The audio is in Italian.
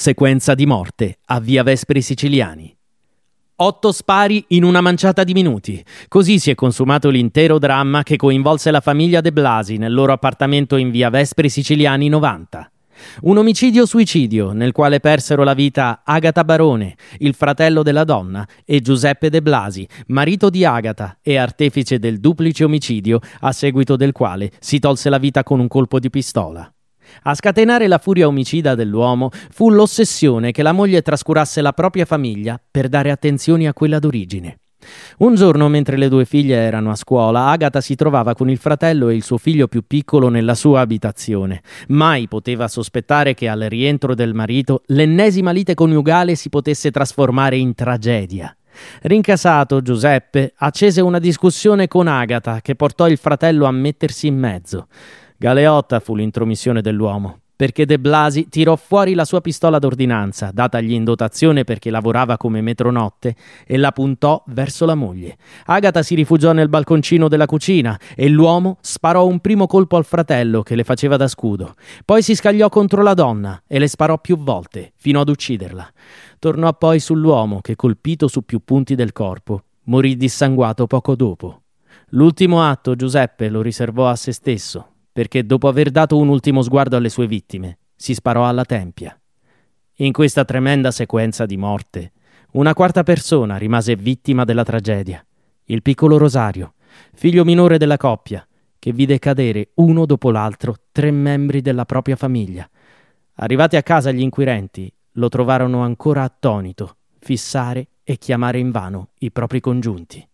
Sequenza di morte a Via Vespri Siciliani. Otto spari in una manciata di minuti. Così si è consumato l'intero dramma che coinvolse la famiglia De Blasi nel loro appartamento in Via Vespri Siciliani 90. Un omicidio-suicidio nel quale persero la vita Agata Barone, il fratello della donna, e Giuseppe De Blasi, marito di Agata e artefice del duplice omicidio a seguito del quale si tolse la vita con un colpo di pistola. A scatenare la furia omicida dell'uomo fu l'ossessione che la moglie trascurasse la propria famiglia per dare attenzioni a quella d'origine. Un giorno, mentre le due figlie erano a scuola, Agata si trovava con il fratello e il suo figlio più piccolo nella sua abitazione. Mai poteva sospettare che al rientro del marito l'ennesima lite coniugale si potesse trasformare in tragedia. Rincasato, Giuseppe accese una discussione con Agata che portò il fratello a mettersi in mezzo. Galeotta fu l'intromissione dell'uomo, perché De Blasi tirò fuori la sua pistola d'ordinanza, datagli in dotazione perché lavorava come metronotte, e la puntò verso la moglie. Agata si rifugiò nel balconcino della cucina e l'uomo sparò un primo colpo al fratello che le faceva da scudo. Poi si scagliò contro la donna e le sparò più volte, fino ad ucciderla. Tornò poi sull'uomo che, colpito su più punti del corpo, morì dissanguato poco dopo. L'ultimo atto Giuseppe lo riservò a se stesso, perché dopo aver dato un ultimo sguardo alle sue vittime, si sparò alla tempia. In questa tremenda sequenza di morte, una quarta persona rimase vittima della tragedia, il piccolo Rosario, figlio minore della coppia, che vide cadere uno dopo l'altro tre membri della propria famiglia. Arrivati a casa gli inquirenti lo trovarono ancora attonito, fissare e chiamare invano i propri congiunti.